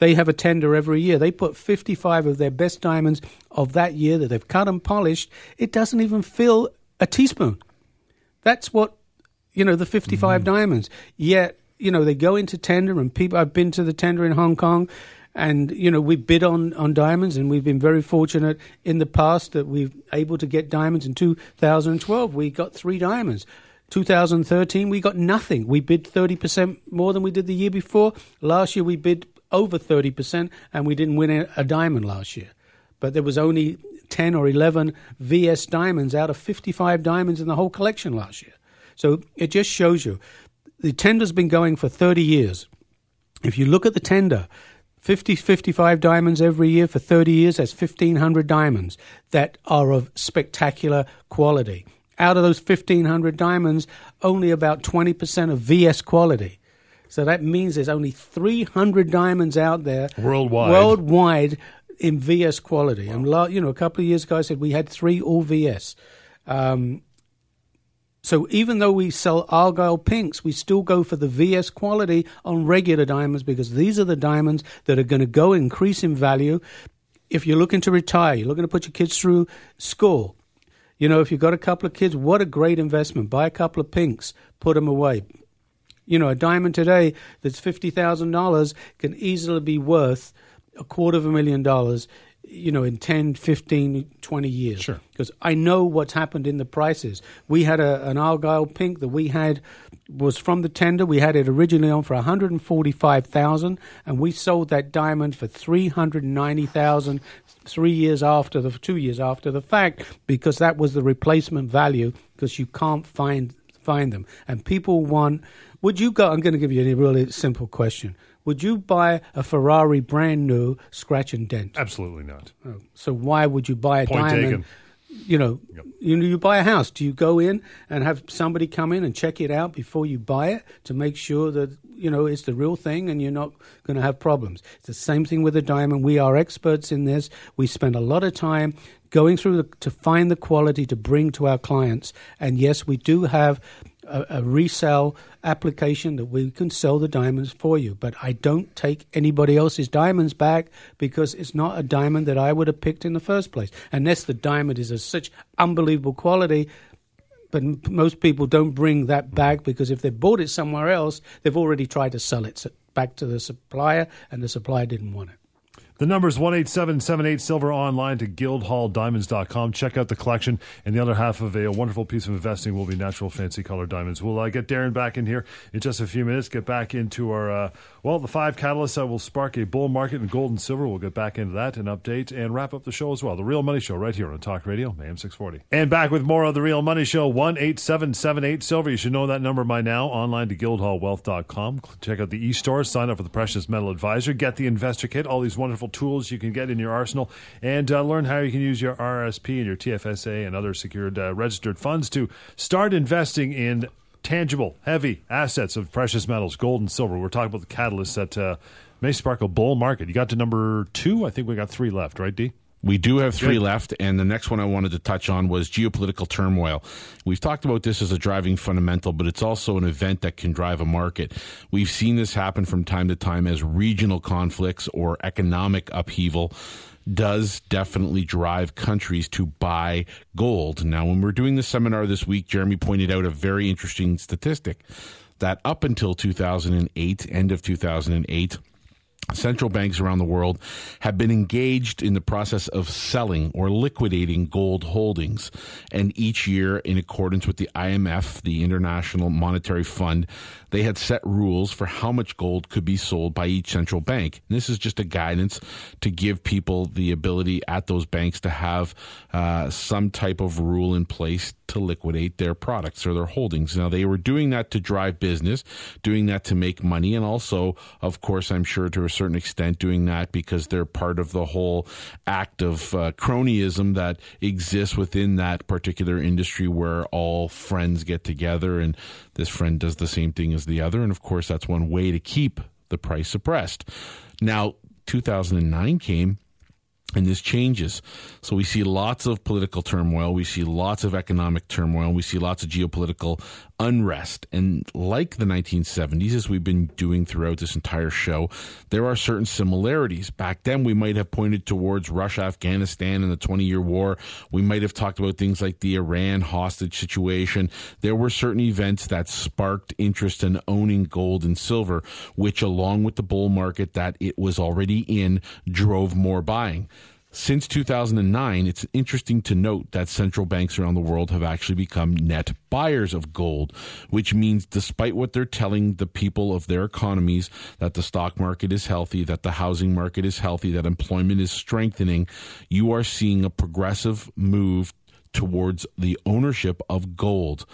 S3: They have a tender every year. They put 55 of their best diamonds of that year that they've cut and polished. It doesn't even fill a teaspoon. That's what, you know, the 55 mm-hmm. diamonds. Yet, you know, they go into tender and people, I've been to the tender in Hong Kong and you know we bid on on diamonds, and we've been very fortunate in the past that we've able to get diamonds. In 2012, we got three diamonds. 2013, we got nothing. We bid 30% more than we did the year before. Last year, we bid over 30%, and we didn't win a, diamond last year. But there was only 10 or 11 VS diamonds out of 55 diamonds in the whole collection last year. So it just shows you the tender's been going for 30 years. If you look at the tender, 50, 55 diamonds every year for 30 years, that's 1,500 diamonds that are of spectacular quality. Out of those 1,500 diamonds, only about 20% of VS quality. So that means there's only 300 diamonds out there
S1: worldwide,
S3: worldwide in VS quality. Wow. And you know, a couple of years ago, I said we had three all VS. Um, so even though we sell Argyle pinks, we still go for the VS quality on regular diamonds because these are the diamonds that are going to go increase in value. If you're looking to retire, you're looking to put your kids through school. You know, if you've got a couple of kids, what a great investment. Buy a couple of pinks, put them away. You know, a diamond today that's $50,000 can easily be worth a quarter of a million dollars you know, in 10, 15, 20 years.
S1: Sure.
S3: Because I know what's happened in the prices. We had a, an Argyle pink that we had was from the tender. We had it originally on for 145,000 and we sold that diamond for 390,000 3 years after the 2 years after the fact because that was the replacement value because you can't find find them. And people want would you go I'm going to give you a really simple question would you buy a Ferrari brand new, scratch and dent?
S1: Absolutely not.
S3: Oh, so why would you buy a
S1: Point
S3: diamond?
S1: Taken.
S3: You know, yep. you know, you buy a house. Do you go in and have somebody come in and check it out before you buy it to make sure that you know it's the real thing and you're not going to have problems? It's the same thing with a diamond. We are experts in this. We spend a lot of time going through the, to find the quality to bring to our clients. And yes, we do have a, a, resale application that we can sell the diamonds for you. But I don't take anybody else's diamonds back because it's not a diamond that I would have picked in the first place. Unless the diamond is of such unbelievable quality. But most people don't bring that back because if they bought it somewhere else, they've already tried to sell it back to the supplier, and the supplier didn't want it.
S1: The number is 18778 Silver online to guildhalldiamonds.com. Check out the collection. And the other half of a, a wonderful piece of investing will be natural fancy color diamonds. We'll uh, get Darren back in here in just a few minutes. Get back into our, uh, well, the five catalysts that will spark a bull market in gold and silver. We'll get back into that and update and wrap up the show as well. The Real Money Show right here on Talk Radio, AM 640. And back with more of The Real Money Show, 18778 Silver. You should know that number by now. Online to guildhallwealth.com. Check out the e-store. Sign up for the Precious Metal Advisor. Get the investor kit. All these wonderful tools you can get in your arsenal and uh, learn how you can use your RSP and your TFSA and other secured uh, registered funds to start investing in tangible, heavy assets of precious metals, gold and silver. We're talking about the catalysts that uh, may spark a bull market. You got to number two. I think we got three left, right, D?
S2: We do have three Good. left, and the next one I wanted to touch on was geopolitical turmoil. We've talked about this as a driving fundamental, but it's also an event that can drive a market. We've seen this happen from time to time as regional conflicts or economic upheaval does definitely drive countries to buy gold. Now, when we're doing the seminar this week, Jeremy pointed out a very interesting statistic that up until 2008, end of 2008, Central banks around the world have been engaged in the process of selling or liquidating gold holdings. And each year, in accordance with the IMF, the International Monetary Fund, they had set rules for how much gold could be sold by each central bank. And this is just a guidance to give people the ability at those banks to have uh, some type of rule in place to liquidate their products or their holdings. Now, they were doing that to drive business, doing that to make money, and also, of course, I'm sure to a certain extent doing that because they're part of the whole act of uh, cronyism that exists within that particular industry where all friends get together and this friend does the same thing as the other. And of course, that's one way to keep the price suppressed. Now, 2009 came and this changes. So we see lots of political turmoil. We see lots of economic turmoil. We see lots of geopolitical unrest. And like the 1970s, as we've been doing throughout this entire show, there are certain similarities. Back then, we might have pointed towards Russia, Afghanistan, and the 20 year war. We might have talked about things like the Iran hostage situation. There were certain events that sparked interest in owning gold and silver, which, along with the bull market that it was already in, drove more buying. Since 2009, it's interesting to note that central banks around the world have actually become net buyers of gold, which means despite what they're telling the people of their economies that the stock market is healthy, that the housing market is healthy, that employment is strengthening, you are seeing a progressive move towards the ownership of gold.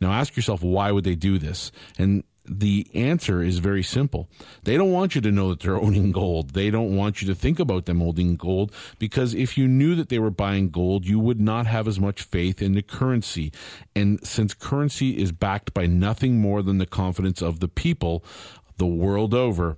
S2: Now ask yourself why would they do this? And the answer is very simple. They don't want you to know that they're owning gold. They don't want you to think about them holding gold because if you knew that they were buying gold, you would not have as much faith in the currency. And since currency is backed by nothing more than the confidence of the people the world over,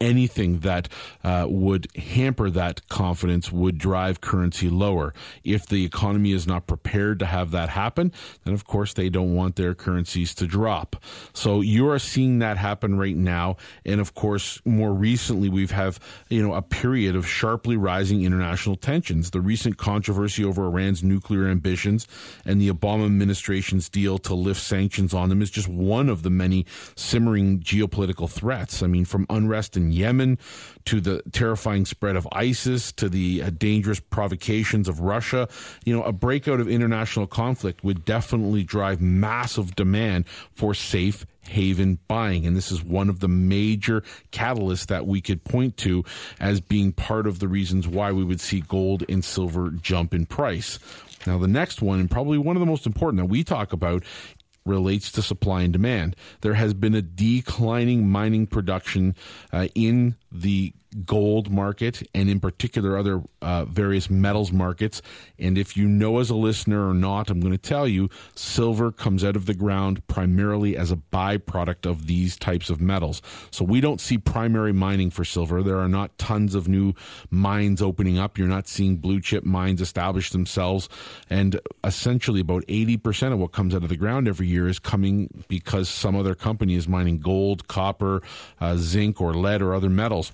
S2: anything that uh, would hamper that confidence would drive currency lower. If the economy is not prepared to have that happen, then of course they don't want their currencies to drop. So you are seeing that happen right now, and of course more recently we've have you know a period of sharply rising international tensions. The recent controversy over Iran's nuclear ambitions and the Obama administration's deal to lift sanctions on them is just one of the many simmering geopolitical threats. I mean, from unrest in Yemen, to the terrifying spread of ISIS, to the uh, dangerous provocations of Russia. You know, a breakout of international conflict would definitely drive massive demand for safe haven buying. And this is one of the major catalysts that we could point to as being part of the reasons why we would see gold and silver jump in price. Now, the next one, and probably one of the most important that we talk about, relates to supply and demand. There has been a declining mining production uh, in the gold market and in particular other uh, various metals markets. And if you know as a listener or not, I'm going to tell you silver comes out of the ground primarily as a byproduct of these types of metals. So we don't see primary mining for silver. There are not tons of new mines opening up. You're not seeing blue chip mines establish themselves. And essentially about 80% of what comes out of the ground every year is coming because some other company is mining gold, copper, uh, zinc, or lead or other metals.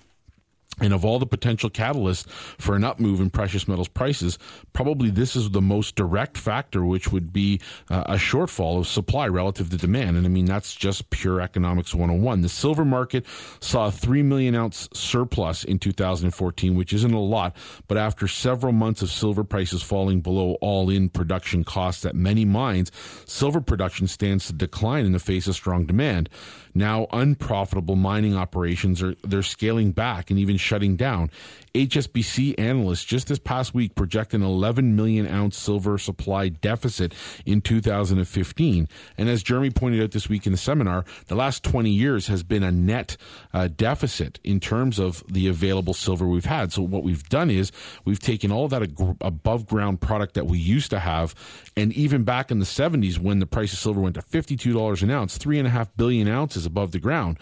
S2: And of all the potential catalysts for an up move in precious metals prices, probably this is the most direct factor, which would be uh, a shortfall of supply relative to demand. And I mean, that's just pure economics 101. The silver market saw a 3 million ounce surplus in 2014, which isn't a lot, but after several months of silver prices falling below all in production costs at many mines, silver production stands to decline in the face of strong demand. Now, unprofitable mining operations are they're scaling back and even shutting down. HSBC analysts just this past week project an 11 million ounce silver supply deficit in 2015. And as Jeremy pointed out this week in the seminar, the last 20 years has been a net uh, deficit in terms of the available silver we've had. So what we've done is we've taken all that ag- above ground product that we used to have, and even back in the 70s when the price of silver went to $52 an ounce, three and a half billion ounces above the ground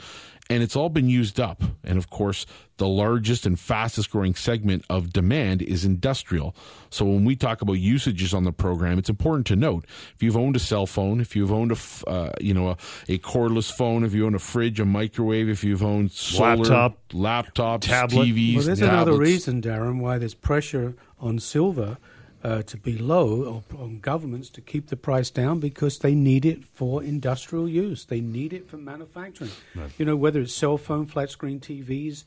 S2: and it's all been used up. And of course, the largest and fastest growing segment of demand is industrial. So when we talk about usages on the program, it's important to note if you've owned a cell phone, if you've owned a uh, you know a, a, cordless phone, if you own a fridge, a microwave, if you've owned solar
S1: laptop,
S2: laptops,
S1: tablet.
S2: TVs,
S3: well, there's
S2: tablets.
S3: another reason, Darren, why there's pressure on silver uh, to be low on governments to keep the price down because they need it for industrial use. They need it for manufacturing. Right. You know, whether it's cell phone, flat screen TVs,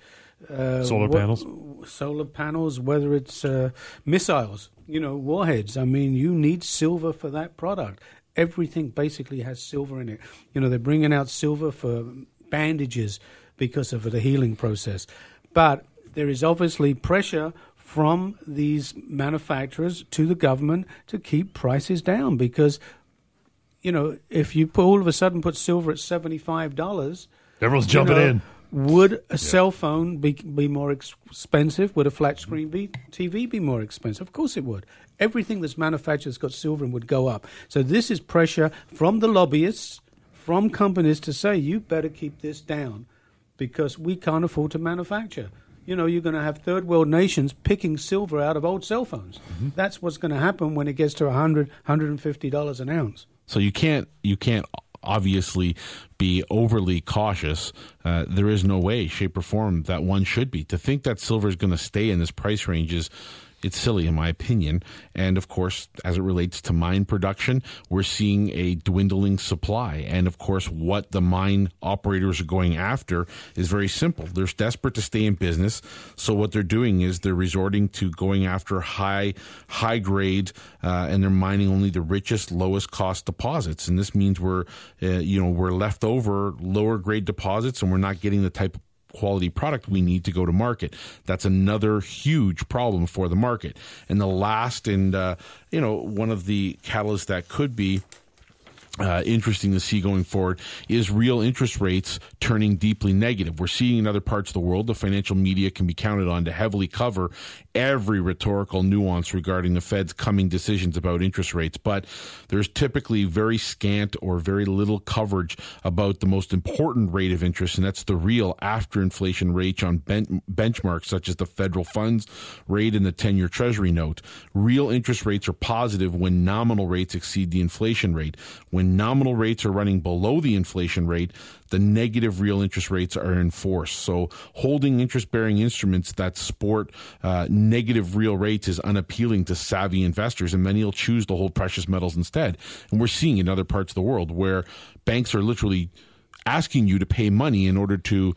S1: uh, solar panels,
S3: solar panels, whether it's uh, missiles, you know, warheads. I mean, you need silver for that product. Everything basically has silver in it. You know, they're bringing out silver for bandages because of the healing process, but there is obviously pressure from these manufacturers to the government to keep prices down because you know if you all of a sudden put silver at $75
S1: everyone's jumping
S3: know,
S1: in
S3: Would a cell phone be, be more expensive? Would a flat screen be, TV be more expensive? Of course it would. Everything that's manufactured that's got silver in would go up. So this is pressure from the lobbyists, from companies to say, you better keep this down because we can't afford to manufacture. You know, you're going to have third world nations picking silver out of old cell phones. Mm-hmm. That's what's going to happen when it gets to 100 $150 an ounce.
S2: So you can't you can't obviously be overly cautious. Uh, there is no way, shape, or form that one should be. To think that silver is going to stay in this price range is it's silly in my opinion. And of course, as it relates to mine production, we're seeing a dwindling supply. And of course, what the mine operators are going after is very simple. They're desperate to stay in business. So what they're doing is they're resorting to going after high, high grade, uh, and they're mining only the richest, lowest cost deposits. And this means we're, uh, you know, we're left over lower grade deposits and we're not getting the type of quality product we need to go to market. That's another huge problem for the market. And the last, and uh, you know, one of the catalysts that could be uh, interesting to see going forward is real interest rates turning deeply negative. We're seeing in other parts of the world the financial media can be counted on to heavily cover every rhetorical nuance regarding the Fed's coming decisions about interest rates, but there's typically very scant or very little coverage about the most important rate of interest, and that's the real after inflation rate on ben- benchmarks such as the federal funds rate and the 10 year Treasury note. Real interest rates are positive when nominal rates exceed the inflation rate. When when nominal rates are running below the inflation rate, the negative real interest rates are in force. So holding interest bearing instruments that sport uh, negative real rates is unappealing to savvy investors, and many will choose to hold precious metals instead. And we're seeing in other parts of the world where banks are literally asking you to pay money in order to,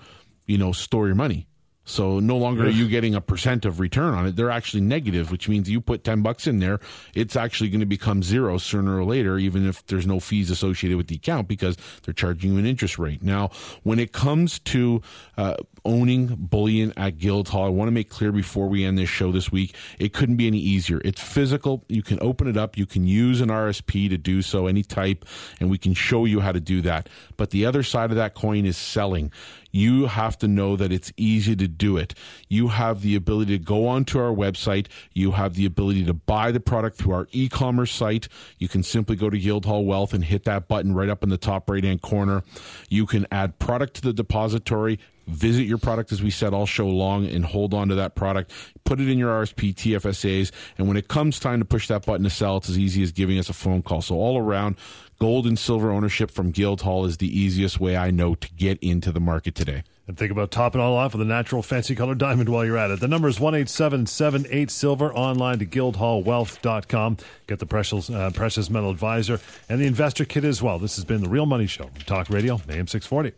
S2: you know, store your money. So no longer are you getting a percent of return on it. They're actually negative, which means you put 10 bucks in there, it's actually going to become zero sooner or later, even if there's no fees associated with the account because they're charging you an interest rate. Now, when it comes to uh, owning bullion at Guildhall, I want to make clear before we end this show this week, it couldn't be any easier. It's physical. You can open it up. You can use an RSP to do so, any type, and we can show you how to do that. But the other side of that coin is selling you have to know that it's easy to do it. You have the ability to go onto our website. You have the ability to buy the product through our e-commerce site. You can simply go to Guildhall Wealth and hit that button right up in the top right hand corner. You can add product to the depository visit your product as we said all show long and hold on to that product put it in your rsp tfsas and when it comes time to push that button to sell it's as easy as giving us a phone call so all around gold and silver ownership from guildhall is the easiest way i know to get into the market today
S1: and think about topping all off with a natural fancy colored diamond while you're at it. The number is 18778 Silver online to guildhallwealth.com. Get the precious, uh, precious metal advisor and the investor kit as well. This has been the Real Money Show. Talk Radio, AM 640.